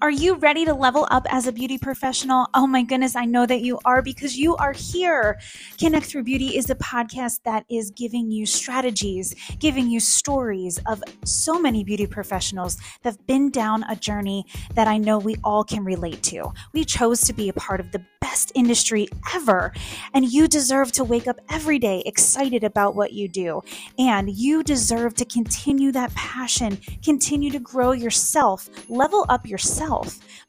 Are you ready to level up as a beauty professional? Oh my goodness, I know that you are because you are here. Connect Through Beauty is a podcast that is giving you strategies, giving you stories of so many beauty professionals that have been down a journey that I know we all can relate to. We chose to be a part of the best industry ever, and you deserve to wake up every day excited about what you do. And you deserve to continue that passion, continue to grow yourself, level up yourself.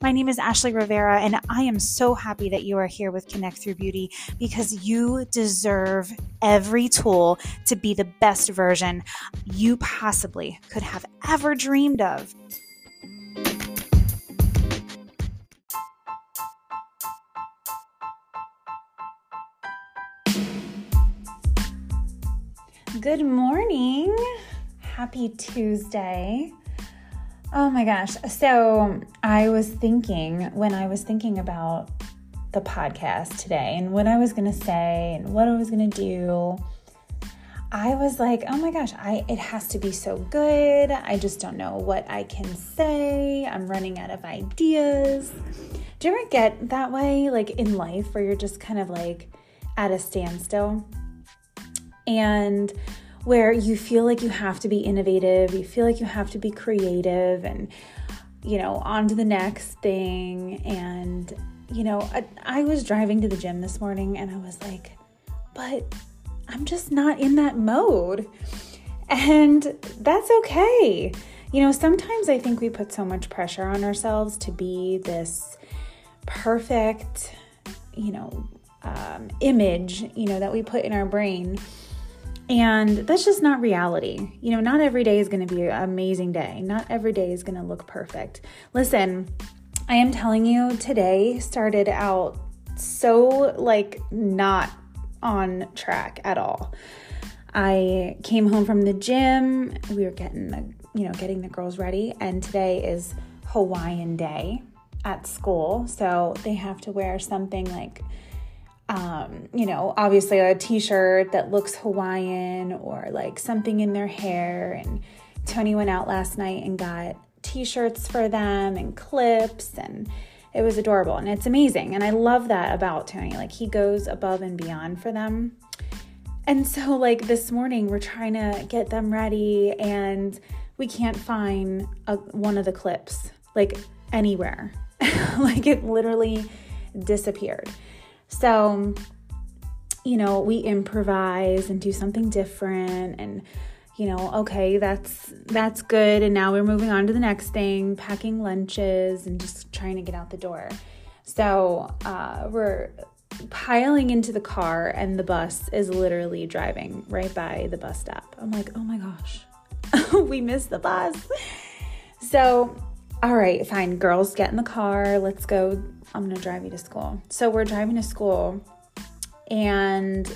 My name is Ashley Rivera, and I am so happy that you are here with Connect Through Beauty because you deserve every tool to be the best version you possibly could have ever dreamed of. Good morning. Happy Tuesday. Oh my gosh. So, I was thinking when I was thinking about the podcast today and what I was going to say and what I was going to do, I was like, "Oh my gosh, I it has to be so good. I just don't know what I can say. I'm running out of ideas." Do you ever get that way like in life where you're just kind of like at a standstill? and where you feel like you have to be innovative, you feel like you have to be creative, and you know, on to the next thing. And you know, I, I was driving to the gym this morning and I was like, but I'm just not in that mode. And that's okay. You know, sometimes I think we put so much pressure on ourselves to be this perfect, you know, um, image, you know, that we put in our brain and that's just not reality. You know, not every day is going to be an amazing day. Not every day is going to look perfect. Listen, I am telling you, today started out so like not on track at all. I came home from the gym. We were getting the, you know, getting the girls ready, and today is Hawaiian day at school. So they have to wear something like um, you know, obviously a t shirt that looks Hawaiian or like something in their hair. And Tony went out last night and got t shirts for them and clips, and it was adorable. And it's amazing. And I love that about Tony. Like, he goes above and beyond for them. And so, like, this morning, we're trying to get them ready, and we can't find a, one of the clips, like, anywhere. like, it literally disappeared. So, you know, we improvise and do something different and you know, okay, that's that's good and now we're moving on to the next thing, packing lunches and just trying to get out the door. So, uh, we're piling into the car and the bus is literally driving right by the bus stop. I'm like, "Oh my gosh. we missed the bus." So, all right, fine, girls, get in the car. Let's go I'm going to drive you to school. So we're driving to school and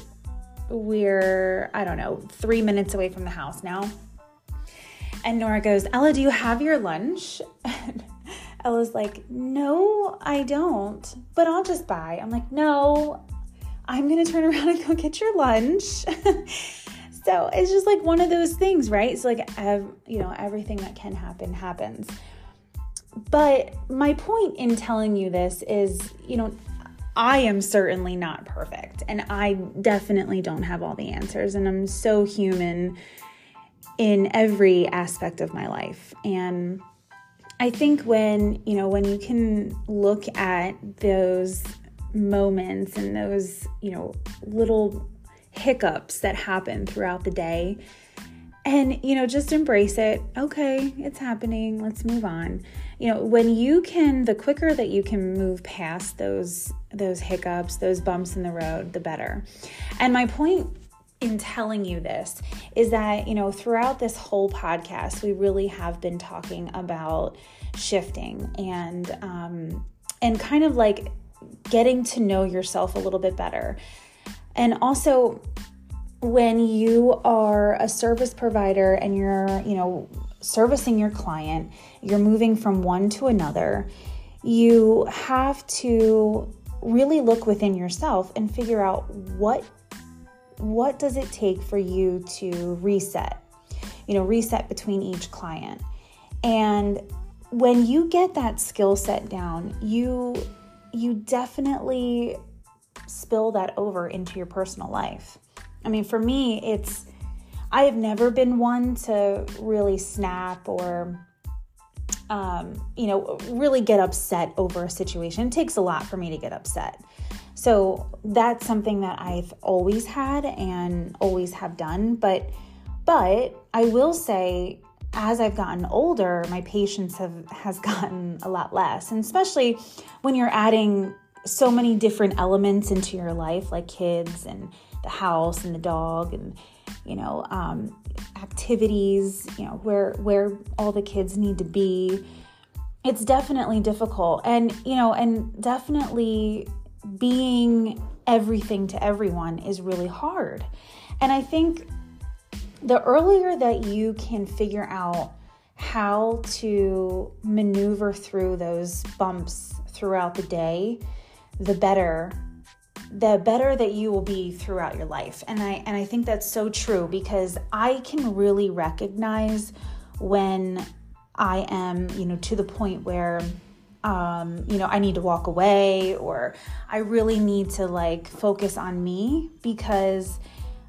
we're, I don't know, three minutes away from the house now. And Nora goes, Ella, do you have your lunch? And Ella's like, No, I don't, but I'll just buy. I'm like, No, I'm going to turn around and go get your lunch. so it's just like one of those things, right? It's like, ev- you know, everything that can happen happens. But my point in telling you this is, you know, I am certainly not perfect and I definitely don't have all the answers and I'm so human in every aspect of my life. And I think when, you know, when you can look at those moments and those, you know, little hiccups that happen throughout the day and, you know, just embrace it. Okay, it's happening. Let's move on you know when you can the quicker that you can move past those those hiccups those bumps in the road the better. And my point in telling you this is that you know throughout this whole podcast we really have been talking about shifting and um and kind of like getting to know yourself a little bit better. And also when you are a service provider and you're you know servicing your client, you're moving from one to another, you have to really look within yourself and figure out what what does it take for you to reset you know reset between each client and when you get that skill set down, you you definitely spill that over into your personal life. I mean, for me, it's I have never been one to really snap or um, you know, really get upset over a situation. It takes a lot for me to get upset. So that's something that I've always had and always have done. But but I will say as I've gotten older, my patience have has gotten a lot less. And especially when you're adding so many different elements into your life, like kids and the house and the dog and you know um, activities, you know where where all the kids need to be. It's definitely difficult, and you know, and definitely being everything to everyone is really hard. And I think the earlier that you can figure out how to maneuver through those bumps throughout the day, the better the better that you will be throughout your life. And I and I think that's so true because I can really recognize when I am, you know, to the point where um, you know, I need to walk away or I really need to like focus on me because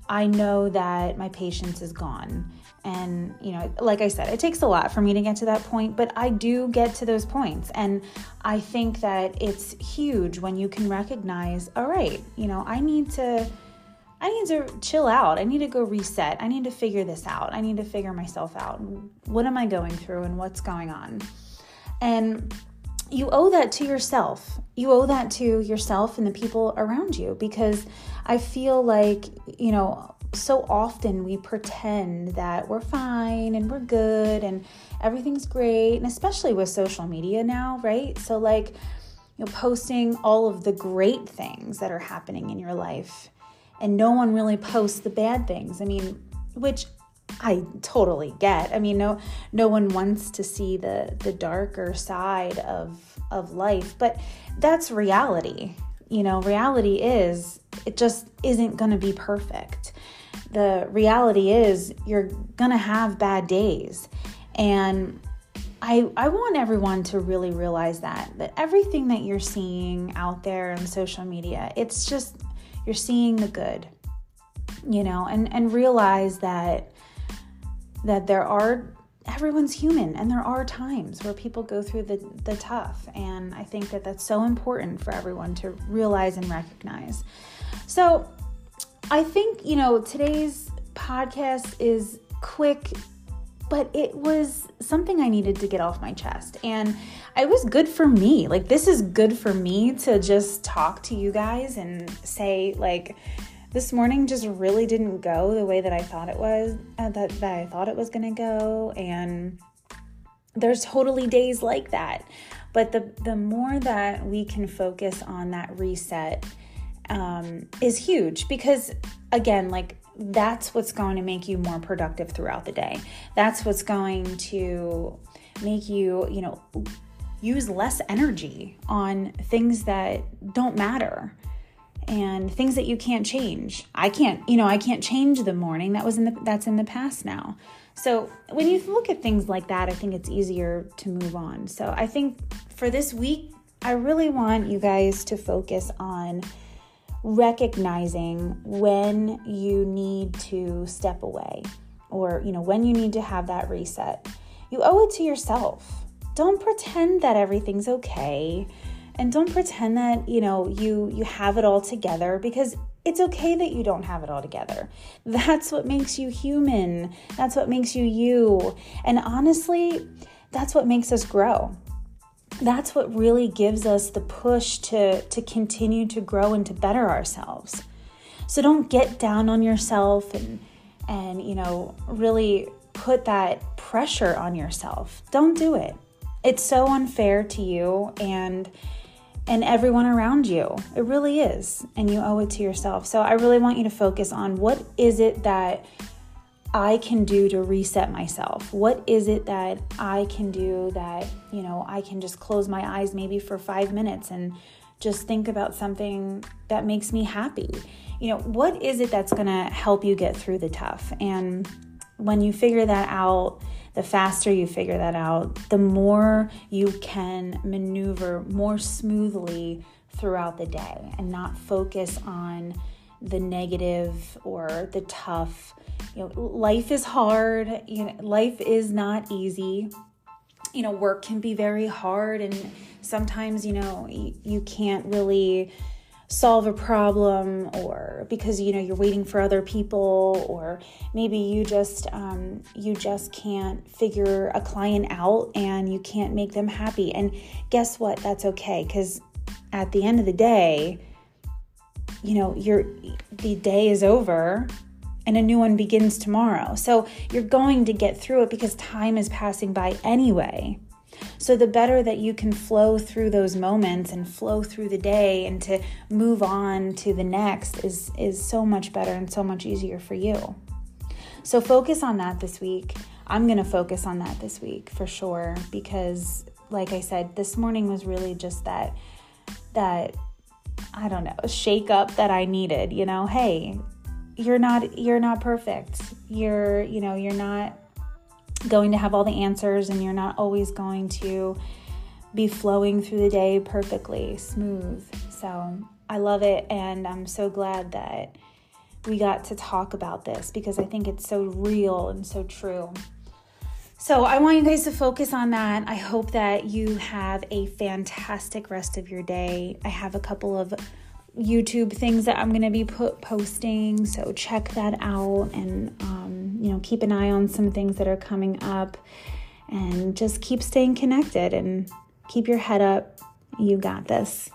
I know that my patience is gone. And, you know, like I said, it takes a lot for me to get to that point, but I do get to those points. And I think that it's huge when you can recognize, all right, you know, I need to. I need to chill out. I need to go reset. I need to figure this out. I need to figure myself out. What am I going through and what's going on? And you owe that to yourself. You owe that to yourself and the people around you because I feel like, you know, so often we pretend that we're fine and we're good and everything's great, and especially with social media now, right? So, like, you know, posting all of the great things that are happening in your life, and no one really posts the bad things. I mean, which I totally get. I mean, no no one wants to see the the darker side of of life, but that's reality. You know, reality is it just isn't going to be perfect. The reality is you're to have bad days. And I, I want everyone to really realize that that everything that you're seeing out there on social media, it's just you're seeing the good. You know, and and realize that that there are everyone's human and there are times where people go through the, the tough and i think that that's so important for everyone to realize and recognize so i think you know today's podcast is quick but it was something i needed to get off my chest and it was good for me like this is good for me to just talk to you guys and say like this morning just really didn't go the way that I thought it was, uh, that, that I thought it was to go. And there's totally days like that. But the, the more that we can focus on that reset um, is huge because, again, like that's what's going to make you more productive throughout the day. That's what's going to make you, you know, use less energy on things that don't matter and things that you can't change. I can't, you know, I can't change the morning. That was in the that's in the past now. So, when you look at things like that, I think it's easier to move on. So, I think for this week, I really want you guys to focus on recognizing when you need to step away or, you know, when you need to have that reset. You owe it to yourself. Don't pretend that everything's okay and don't pretend that you know you you have it all together because it's okay that you don't have it all together that's what makes you human that's what makes you you and honestly that's what makes us grow that's what really gives us the push to to continue to grow and to better ourselves so don't get down on yourself and and you know really put that pressure on yourself don't do it it's so unfair to you and and everyone around you. It really is. And you owe it to yourself. So I really want you to focus on what is it that I can do to reset myself? What is it that I can do that, you know, I can just close my eyes maybe for five minutes and just think about something that makes me happy? You know, what is it that's to help you get through the tough? And when you figure that out, the faster you figure that out, the more you can maneuver more smoothly throughout the day and not focus on the negative or the tough. You know, life is hard, you know, life is not easy. You know, work can be very hard and sometimes, you know, you can't really solve a problem or because you know you're waiting for other people or maybe you just um, you just can't figure a client out and you can't make them happy and guess what that's okay because at the end of the day you know your the day is over and a new one begins tomorrow so you're going to get through it because time is passing by anyway so, the better that you can flow through those moments and flow through the day and to move on to the next is, is so much better and so much easier for you. So, focus on that this week. I'm going to focus on that this week for sure because, like I said, this morning was really just that, that, I don't know, shake up that I needed. You know, hey, you're not you're not perfect. You're, you know, you're not going to have all the answers and you're not always going to be flowing through the day perfectly smooth. So I love it and I'm so glad that we got to talk about this because I think it's so real and so true. So I want you guys to focus on that. I hope that you have a fantastic rest of your day. I have a couple of YouTube things that I'm going to be put posting, so check that out and um, you know keep an eye on some things that are coming up, and just keep staying connected and keep your head up. You got this.